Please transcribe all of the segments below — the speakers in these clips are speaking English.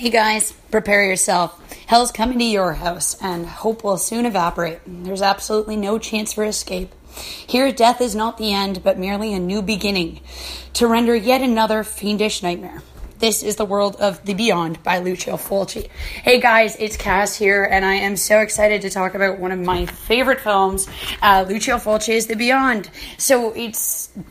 Hey guys, prepare yourself. Hell's coming to your house, and hope will soon evaporate. There's absolutely no chance for escape. Here, death is not the end, but merely a new beginning to render yet another fiendish nightmare. This is the world of The Beyond by Lucio Fulci. Hey guys, it's Cass here, and I am so excited to talk about one of my favorite films, uh, Lucio Fulci's The Beyond. So it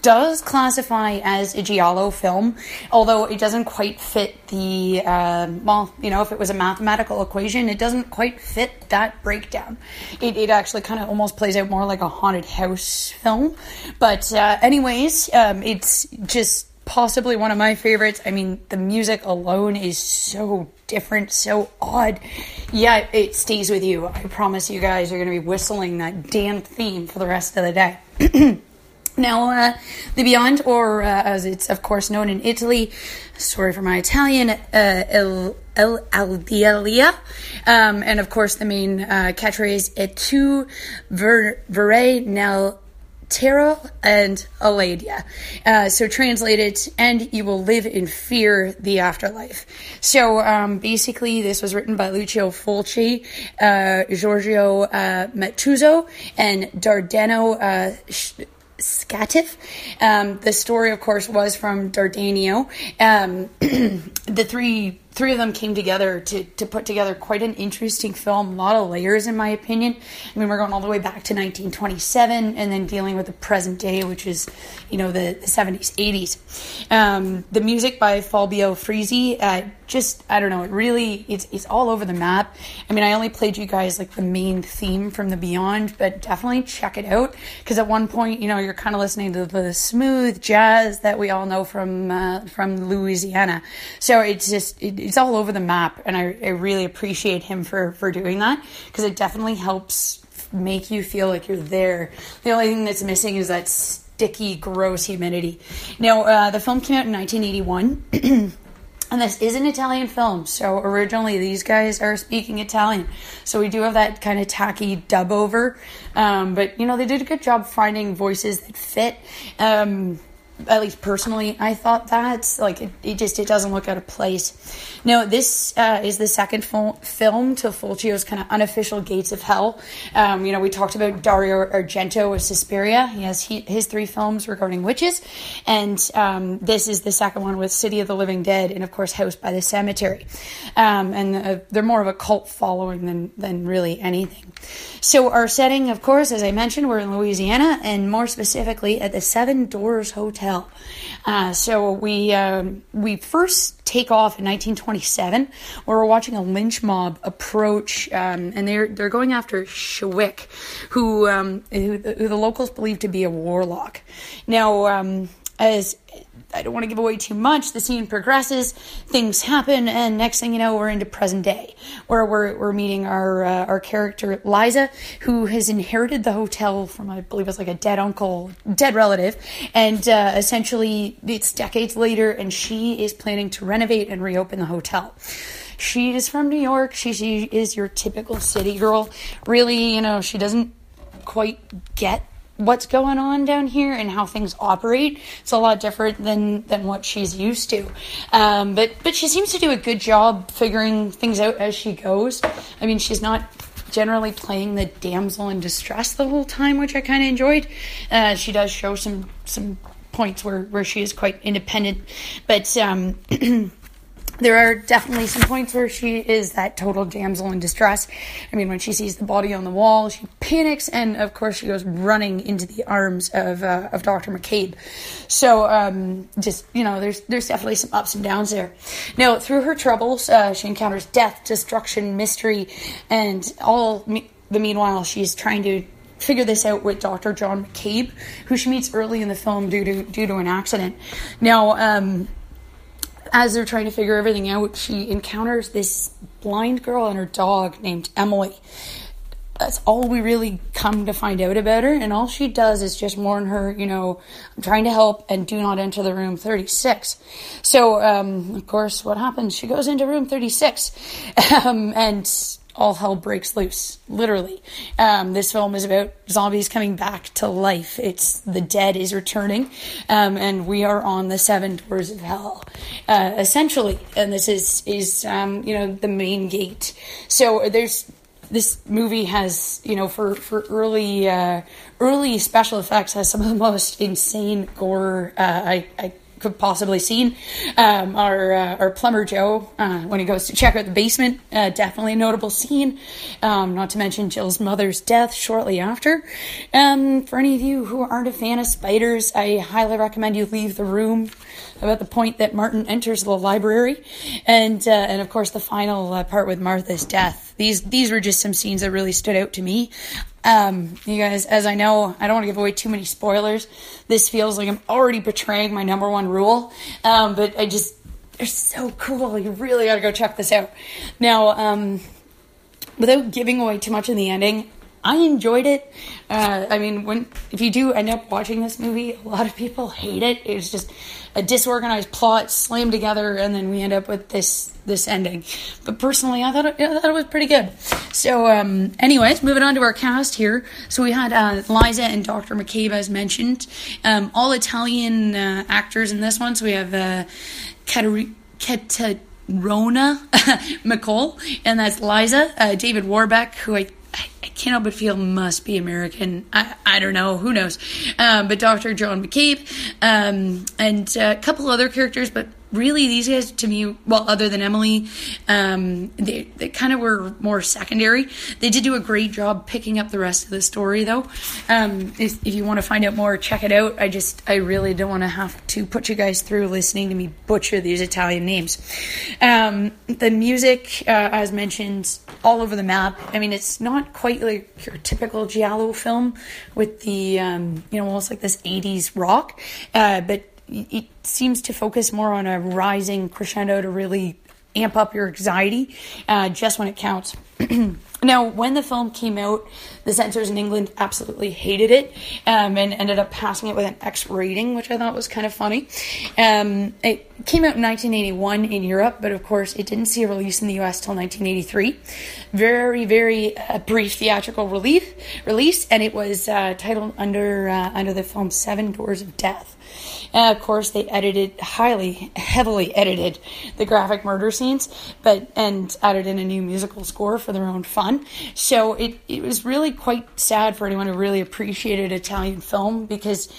does classify as a giallo film, although it doesn't quite fit the uh, well, you know, if it was a mathematical equation, it doesn't quite fit that breakdown. It, it actually kind of almost plays out more like a haunted house film. But uh, anyways, um, it's just possibly one of my favorites. I mean, the music alone is so different, so odd. Yeah, it stays with you. I promise you guys you're going to be whistling that damn theme for the rest of the day. now, uh, The Beyond, or uh, as it's of course known in Italy, sorry for my Italian, uh, El, El Aldelia. Um, and of course, the main uh, catchphrase, Et tu ver, nel Terra and Aledia. Uh, so translated, and you will live in fear the afterlife. So um, basically, this was written by Lucio Fulci, uh, Giorgio uh, and Dardano uh, Scatif. Um, the story, of course, was from Dardanio. Um, the three three of them came together to, to put together quite an interesting film. A lot of layers, in my opinion. I mean, we're going all the way back to 1927 and then dealing with the present day, which is, you know, the, the 70s, 80s. Um, the music by Fabio Frizzi, uh, just, I don't know, it really, it's, it's all over the map. I mean, I only played you guys like the main theme from the Beyond, but definitely check it out because at one point, you know, you're kind of listening to the smooth jazz that we all know from, uh, from Louisiana. So it's just, it, it's all over the map, and I, I really appreciate him for for doing that because it definitely helps make you feel like you're there. The only thing that's missing is that sticky, gross humidity. Now, uh, the film came out in 1981. And this is an Italian film, so originally these guys are speaking Italian. So we do have that kind of tacky dub over. Um, but, you know, they did a good job finding voices that fit. Um, at least personally, I thought that like it, it just it doesn't look out of place. Now this uh, is the second fil- film to Fulcio's kind of unofficial Gates of Hell. Um, you know, we talked about Dario Argento with Suspiria. He has he, his three films regarding witches, and um, this is the second one with City of the Living Dead, and of course House by the Cemetery. Um, and uh, they're more of a cult following than than really anything. So our setting, of course, as I mentioned, we're in Louisiana, and more specifically at the Seven Doors Hotel. Uh, so we um, we first take off in 1927, where we're watching a lynch mob approach, um, and they're they're going after Schweick, who, um, who, who the locals believe to be a warlock. Now, um, as I don't want to give away too much. The scene progresses, things happen, and next thing you know, we're into present day, where we're, we're meeting our uh, our character Liza, who has inherited the hotel from I believe it's like a dead uncle, dead relative, and uh, essentially it's decades later, and she is planning to renovate and reopen the hotel. She is from New York. She, she is your typical city girl. Really, you know, she doesn't quite get what's going on down here and how things operate. It's a lot different than than what she's used to. Um, but but she seems to do a good job figuring things out as she goes. I mean, she's not generally playing the damsel in distress the whole time, which I kind of enjoyed. Uh, she does show some some points where where she is quite independent, but um, there are definitely some points where she is that total damsel in distress. I mean, when she sees the body on the wall, she panics, and of course, she goes running into the arms of uh, of Doctor McCabe. So, um, just you know, there's there's definitely some ups and downs there. Now, through her troubles, uh, she encounters death, destruction, mystery, and all. Me- the meanwhile, she's trying to figure this out with Dr. John McCabe, who she meets early in the film due to due to an accident. Now. Um, as they're trying to figure everything out, she encounters this blind girl and her dog named Emily. That's all we really come to find out about her, and all she does is just warn her, you know, I'm trying to help and do not enter the room 36. So, um, of course, what happens? She goes into room 36, um, and all hell breaks loose, literally. Um, this film is about zombies coming back to life. It's the dead is returning, um, and we are on the seven doors of hell, uh, essentially. And this is is um, you know the main gate. So there's this movie has you know for for early uh, early special effects has some of the most insane gore uh, I, I could possibly seen. Um, our uh, our plumber Joe, uh, when he goes to check out the basement, uh, definitely a notable scene. Um, not to mention Jill's mother's death shortly after. Um, for any of you who aren't a fan of spiders, I highly recommend you leave the room about the point that Martin enters the library, and uh, and of course the final uh, part with Martha's death. These these were just some scenes that really stood out to me. Um, you guys, as I know, I don't want to give away too many spoilers. This feels like I'm already betraying my number one rule, um, but I just they're so cool. You really got to go check this out. Now, um, without giving away too much in the ending, I enjoyed it. Uh, I mean, when if you do end up watching this movie, a lot of people hate it. It's just a disorganized plot slammed together, and then we end up with this this ending. But personally, I thought it, I thought it was pretty good. So, um, anyways, moving on to our cast here. So we had uh, Liza and Dr. McCabe, as mentioned, um, all Italian uh, actors in this one. So we have uh, Caterina. Rona MacColl, and that's Liza. Uh, David Warbeck, who I I can't help but feel must be American. I, I don't know, who knows. Um, but Dr. John McCabe um, and a couple other characters, but really these guys to me well other than emily um, they, they kind of were more secondary they did do a great job picking up the rest of the story though um, if, if, you want to find out more check it out i just i really don't want to have to put you guys through listening to me butcher these italian names um, the music uh, as mentioned all over the map i mean it's not quite like your typical giallo film with the um, you know almost like this 80s rock. Uh, but it seems to focus more on a rising crescendo to really amp up your anxiety uh, just when it counts. now, when the film came out, the censors in England absolutely hated it um, and ended up passing it with an X rating, which I thought was kind of funny. Um, it came out in 1981 in Europe, but of course, it didn't see a release in the US till 1983. Very, very uh, brief theatrical relief, release, and it was uh, titled under uh, under the film Seven Doors of Death. And of course, they edited highly, heavily edited the graphic murder scenes, but and added in a new musical score for their own fun. So it it was really quite sad for anyone who really appreciated Italian film because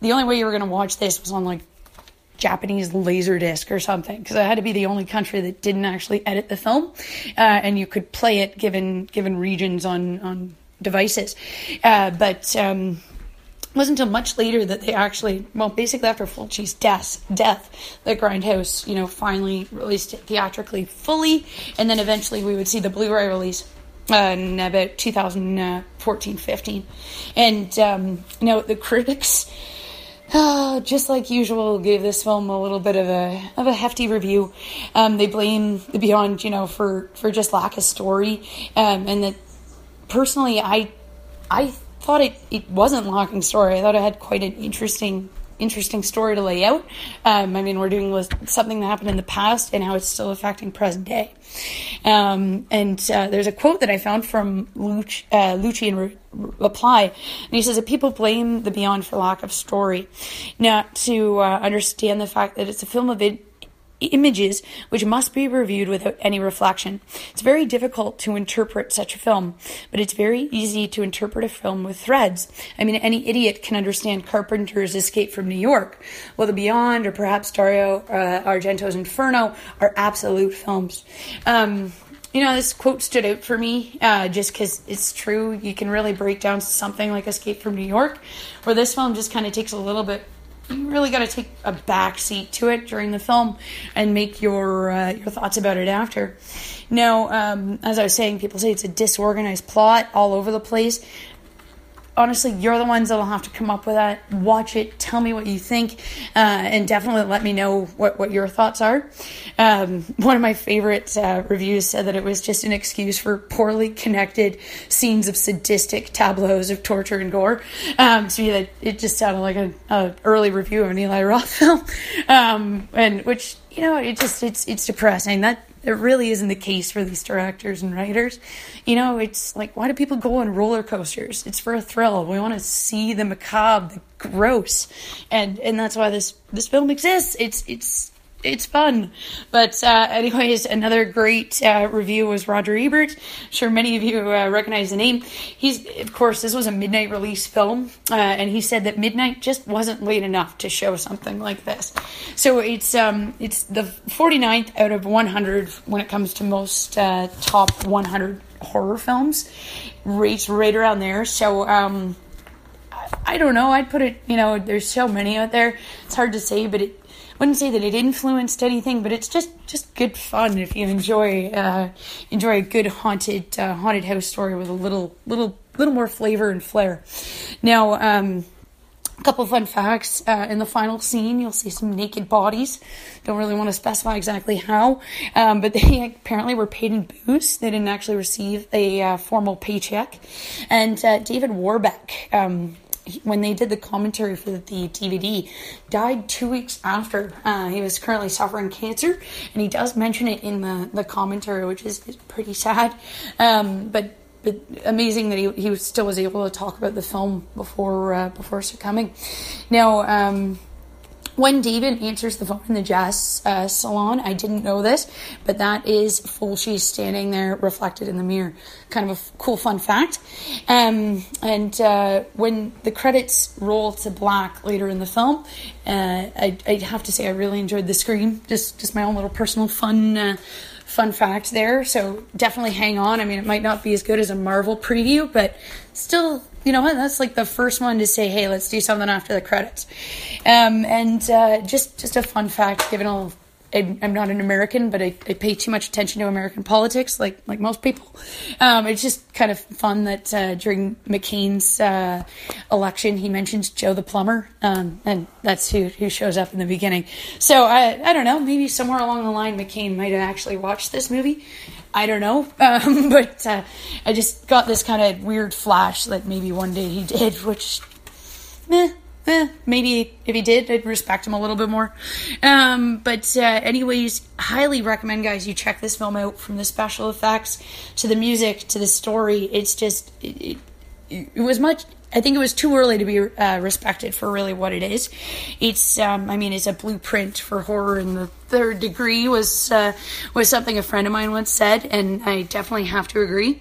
the only way you were going to watch this was on like Japanese laserdisc or something because it had to be the only country that didn't actually edit the film, uh, and you could play it given given regions on on devices. Uh, but um, wasn't until much later that they actually, well, basically after Fulci's death, death, the Grindhouse, you know, finally released it theatrically fully, and then eventually we would see the Blu-ray release uh, in about 2014, 15, and um, you know the critics. Uh, just like usual, gave this film a little bit of a of a hefty review. Um, they blame the Beyond, you know, for for just lack of story, um, and that personally, I I thought it, it wasn't locking story. I thought it had quite an interesting interesting story to lay out. Um, I mean, we're doing with something that happened in the past and how it's still affecting present day. Um, and uh, there's a quote that I found from Luch, uh, Lucci re- reply, and he says that people blame the Beyond for lack of story, Now, to uh, understand the fact that it's a film of it images which must be reviewed without any reflection. It's very difficult to interpret such a film, but it's very easy to interpret a film with threads. I mean, any idiot can understand Carpenter's Escape from New York, while The Beyond or perhaps Dario uh, Argento's Inferno are absolute films. Um, you know, this quote stood out for me uh, just because it's true. You can really break down something like Escape from New York, where this film just kind of takes a little bit you really got to take a back seat to it during the film and make your uh, your thoughts about it after. Now, um, as I was saying, people say it's a disorganized plot all over the place honestly, you're the ones that'll have to come up with that. Watch it, tell me what you think, uh, and definitely let me know what, what your thoughts are. Um, one of my favorite uh, reviews said that it was just an excuse for poorly connected scenes of sadistic tableaus of torture and gore. Um, to me, that it just sounded like an early review of an Eli Roth film, um, and which you know, it just it's it's depressing that it really isn't the case for these directors and writers. You know, it's like why do people go on roller coasters? It's for a thrill. We want to see the macabre, the gross, and and that's why this this film exists. It's it's it's fun. But uh, anyways, another great uh, review was Roger Ebert. I'm sure many of you uh, recognize the name. He's of course this was a midnight release film, uh, and he said that midnight just wasn't late enough to show something like this. So it's um it's the 49th out of 100 when it comes to most uh, top 100 horror films. Rates right around there. So um. I don't know. I'd put it, you know, there's so many out there. It's hard to say, but it, wouldn't say that it influenced anything, but it's just just good fun if you enjoy uh, enjoy a good haunted uh, haunted house story with a little little little more flavor and flair. Now. Um, a couple fun facts. Uh, in the final scene, you'll see some naked bodies. Don't really want to specify exactly how, um, but they apparently were paid in booze. They didn't actually receive a uh, formal paycheck. And uh, David Warbeck, um, when they did the commentary for the DVD, died two weeks after uh, he was currently suffering cancer, and he does mention it in the, the commentary, which is, is pretty sad. Um, but but amazing that he, he still was able to talk about the film before uh, before succumbing. Now. Um, when David answers the phone in the jazz uh, salon, I didn't know this, but that is Fulci standing there reflected in the mirror. Kind of a f- cool fun fact. Um, and uh, when the credits roll to black later in the film, uh, I, I, have to say I really enjoyed the scream. Just just my own little personal fun uh, fun fact there. So definitely hang on. I mean, it might not be as good as a Marvel preview, but still you know what? That's like the first one to say, "Hey, let's do something after the credits." Um, and uh, just just a fun fact, given all. I'm not an American, but I, I, pay too much attention to American politics, like like most people. Um, it's just kind of fun that uh, during McCain's uh, election, he mentions Joe the plumber, um, and that's who who shows up in the beginning. So I I don't know, maybe somewhere along the line, McCain might have actually watched this movie I don't know. Um, but uh, I just got this kind of weird flash that maybe one day he did, which, eh, eh, maybe if he did, I'd respect him a little bit more. Um, but, uh, anyways, highly recommend, guys, you check this film out from the special effects to the music to the story. It's just, it, it, it was much I think it was too early to be uh, respected for really what it is. It's, um, I mean, it's a blueprint for horror in the third degree was uh, was something a friend of mine once said, and I definitely have to agree.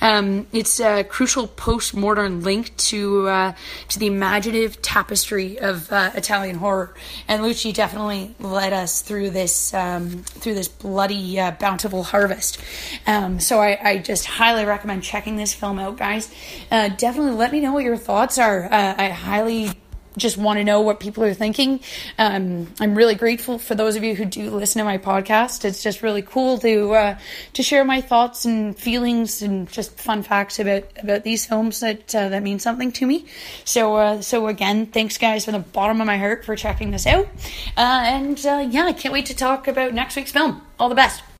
Um, it's a crucial post-modern link to uh, to the imaginative tapestry of uh, Italian horror, and Lucci definitely led us through this um, through this bloody uh, bountiful harvest. Um, so I, I, just highly recommend checking this film out, guys. Uh, definitely let me know what your thoughts are. Uh, I highly just want to know what people are thinking. Um, I'm really grateful for those of you who do listen to my podcast. It's just really cool to uh, to share my thoughts and feelings and just fun facts about about these films that uh, that mean something to me. So uh, so again, thanks guys from the bottom of my heart for checking this out. Uh, and uh, yeah, I can't wait to talk about next week's film. All the best.